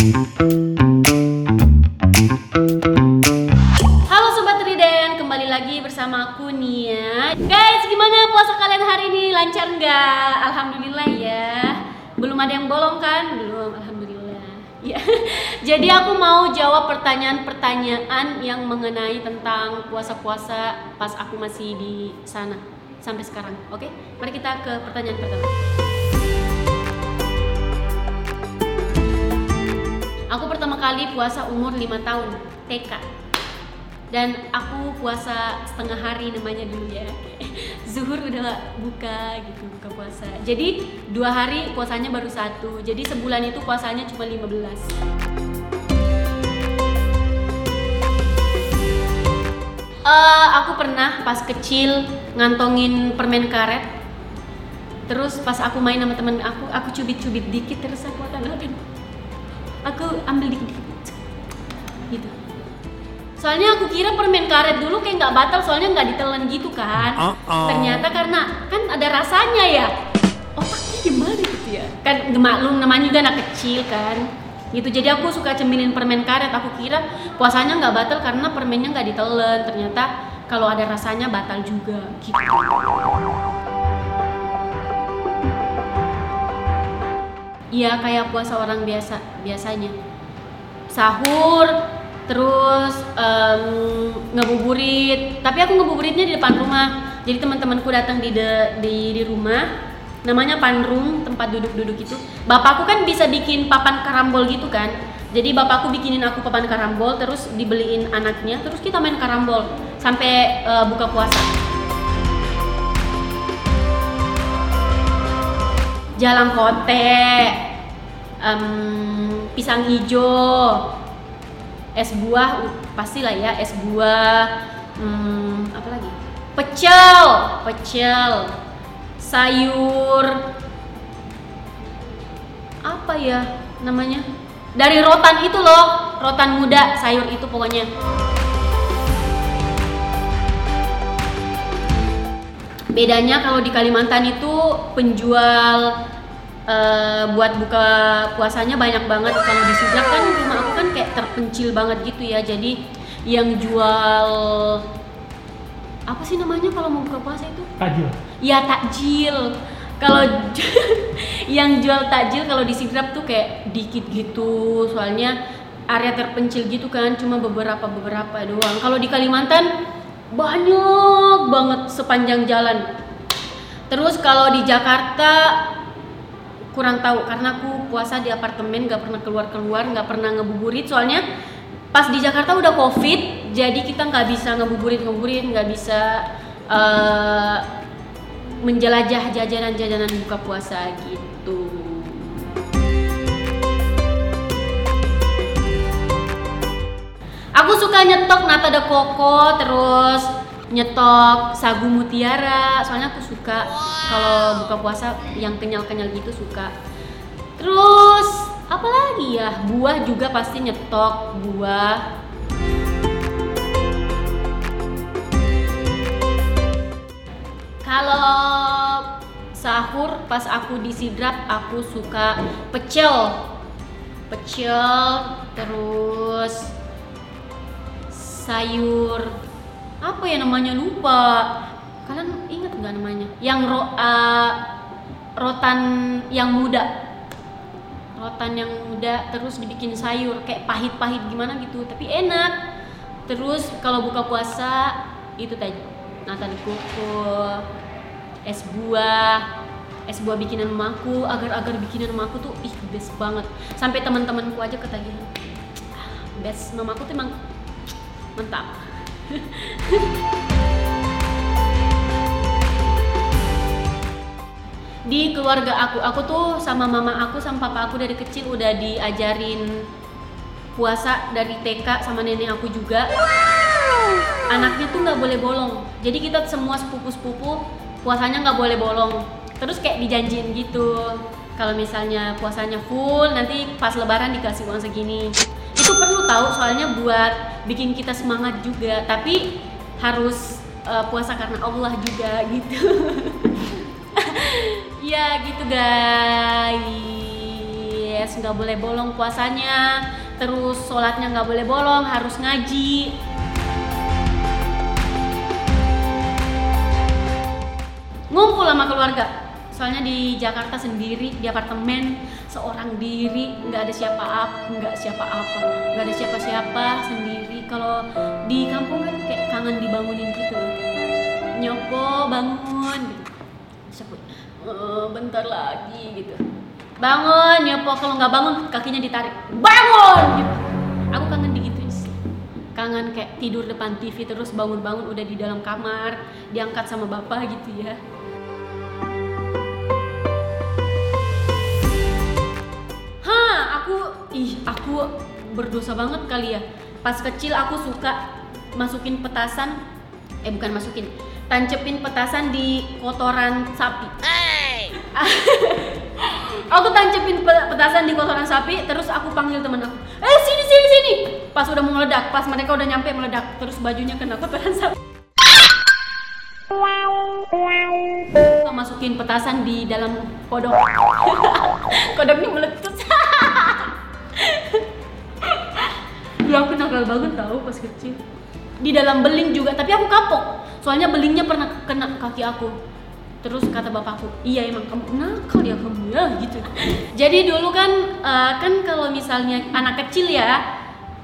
Halo Sobat Riden, kembali lagi bersama aku Nia Guys, gimana puasa kalian hari ini? Lancar nggak? Alhamdulillah ya Belum ada yang bolong kan? Belum, Alhamdulillah Ya, jadi aku mau jawab pertanyaan-pertanyaan yang mengenai tentang puasa-puasa pas aku masih di sana sampai sekarang. Oke, mari kita ke pertanyaan pertama. Kali puasa umur 5 tahun, TK. Dan aku puasa setengah hari namanya dulu ya. Zuhur udah buka gitu, buka puasa. Jadi dua hari puasanya baru satu. Jadi sebulan itu puasanya cuma 15. Eh, aku pernah pas kecil ngantongin permen karet. Terus pas aku main sama temen aku, aku cubit-cubit dikit terus aku akan aku ambil dikit-dikit gitu. Soalnya aku kira permen karet dulu kayak nggak batal soalnya nggak ditelan gitu kan. Uh-uh. Ternyata karena kan ada rasanya ya. Otaknya gimana gitu ya? Kan gemaklum namanya juga anak kecil kan. Gitu jadi aku suka cemilin permen karet. Aku kira puasanya nggak batal karena permennya nggak ditelan. Ternyata kalau ada rasanya batal juga gitu. Iya kayak puasa orang biasa biasanya sahur terus em, ngebuburit. Tapi aku ngebuburitnya di depan rumah. Jadi teman-temanku datang di, de- di di rumah. Namanya panrung tempat duduk-duduk itu. Bapakku kan bisa bikin papan karambol gitu kan. Jadi bapakku bikinin aku papan karambol terus dibeliin anaknya terus kita main karambol. Sampai eh, buka puasa. Jalan kote, em, pisang hijau, es buah u- pastilah ya es buah, hmm, apa lagi? Pecel, pecel, sayur, apa ya namanya? Dari rotan itu loh, rotan muda, sayur itu pokoknya. Bedanya kalau di Kalimantan itu penjual eh, buat buka puasanya banyak banget. Kalau di kan rumah aku kan kayak terpencil banget gitu ya. Jadi yang jual apa sih namanya kalau mau buka puasa itu? Tajil. Ya takjil. Kalau yang jual takjil kalau di Sidrap tuh kayak dikit gitu. Soalnya area terpencil gitu kan, cuma beberapa beberapa doang. Kalau di Kalimantan banyak banget sepanjang jalan. Terus kalau di Jakarta kurang tahu karena aku puasa di apartemen nggak pernah keluar keluar nggak pernah ngebuburit soalnya pas di Jakarta udah covid jadi kita nggak bisa ngebuburit ngebuburit nggak bisa eh, menjelajah jajanan-jajanan buka puasa gitu. Aku suka nyetok nata de coco terus nyetok sagu mutiara soalnya aku suka kalau buka puasa yang kenyal-kenyal gitu suka. Terus apa lagi ya? Buah juga pasti nyetok buah. Kalau sahur pas aku di Sidrap aku suka pecel. Pecel terus sayur apa ya namanya lupa. Kalian ingat nggak namanya? Yang ro eh, rotan yang muda. Rotan yang muda terus dibikin sayur kayak pahit-pahit gimana gitu, tapi enak. Terus kalau buka puasa itu tadi nata de coco, es buah, es buah bikinan mamaku, agar-agar bikinan mamaku tuh ih best banget. Sampai teman-temanku aja ketagihan. "Ah, Best mamaku tuh emang mantap. Di keluarga aku, aku tuh sama mama aku sama papa aku dari kecil udah diajarin puasa dari TK sama nenek aku juga. Anaknya tuh nggak boleh bolong. Jadi kita semua sepupu-sepupu puasanya nggak boleh bolong. Terus kayak dijanjiin gitu. Kalau misalnya puasanya full, nanti pas lebaran dikasih uang segini. Itu perlu tahu soalnya buat bikin kita semangat juga. Tapi harus eh, puasa karena Allah juga gitu. ya gitu guys nggak boleh bolong puasanya terus sholatnya nggak boleh bolong harus ngaji ngumpul sama keluarga soalnya di Jakarta sendiri di apartemen seorang diri nggak ada siapa apa nggak siapa apa. Nggak ada siapa siapa sendiri. Kalau di kampung kan kayak kangen dibangunin gitu nyopo bangun. Sebut "Eh, bentar lagi gitu. Bangun nyopo kalau nggak bangun kakinya ditarik. Bangun! Gitu. Aku kangen digituin sih. Kangen kayak tidur depan TV terus bangun-bangun udah di dalam kamar diangkat sama bapak gitu ya ih, aku berdosa banget kali ya. Pas kecil aku suka masukin petasan eh bukan masukin, tancepin petasan di kotoran sapi. aku tancepin pe- petasan di kotoran sapi, terus aku panggil temen aku, eh sini sini sini. Pas udah mau meledak, pas mereka udah nyampe meledak, terus bajunya kena kotoran sapi. Masukin petasan di dalam kodok. Kodoknya meletus. Aku nakal banget tahu pas kecil. Di dalam beling juga, tapi aku kapok. Soalnya belingnya pernah kena kaki aku. Terus kata bapakku, iya emang kamu nakal ya kamu ya gitu. Jadi dulu kan eh, kan kalau misalnya anak kecil ya,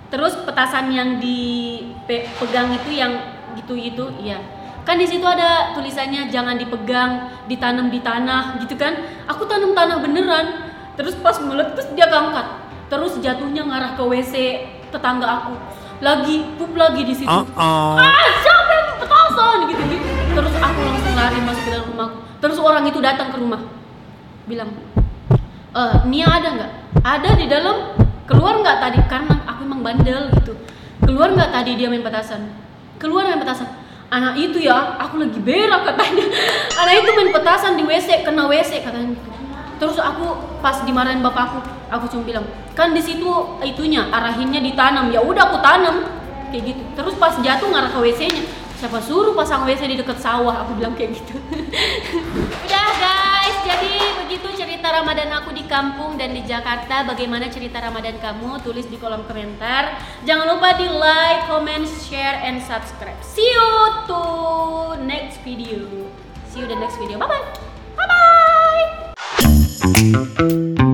terus petasan yang dipegang itu yang gitu-gitu, iya. Kan di situ ada tulisannya jangan dipegang, ditanam di tanah gitu kan. Aku tanam tanah beneran. Terus pas meletus dia keangkat. Terus jatuhnya ngarah ke WC tetangga aku. Lagi pup lagi di situ. Uh-oh. Ah, siapa yang petasan gitu-gitu. Terus aku langsung lari masuk ke dalam rumahku. Terus orang itu datang ke rumah. Bilang, eh Nia ada nggak? Ada di dalam. Keluar nggak tadi? Karena aku emang bandel gitu. Keluar nggak tadi dia main petasan? Keluar main petasan. Anak itu ya, aku lagi berak katanya. Anak itu main petasan di WC, kena WC katanya gitu. Terus aku pas dimarahin bapakku, aku cuma bilang, kan di situ itunya arahinnya ditanam. Ya udah aku tanam kayak gitu. Terus pas jatuh ngarah ke WC-nya. Siapa suruh pasang WC di dekat sawah? Aku bilang kayak gitu. Udah guys, jadi begitu cerita Ramadan aku di kampung dan di Jakarta. Bagaimana cerita Ramadan kamu? Tulis di kolom komentar. Jangan lupa di like, comment, share, and subscribe. See you to next video. See you the next video. Bye bye. Bye bye.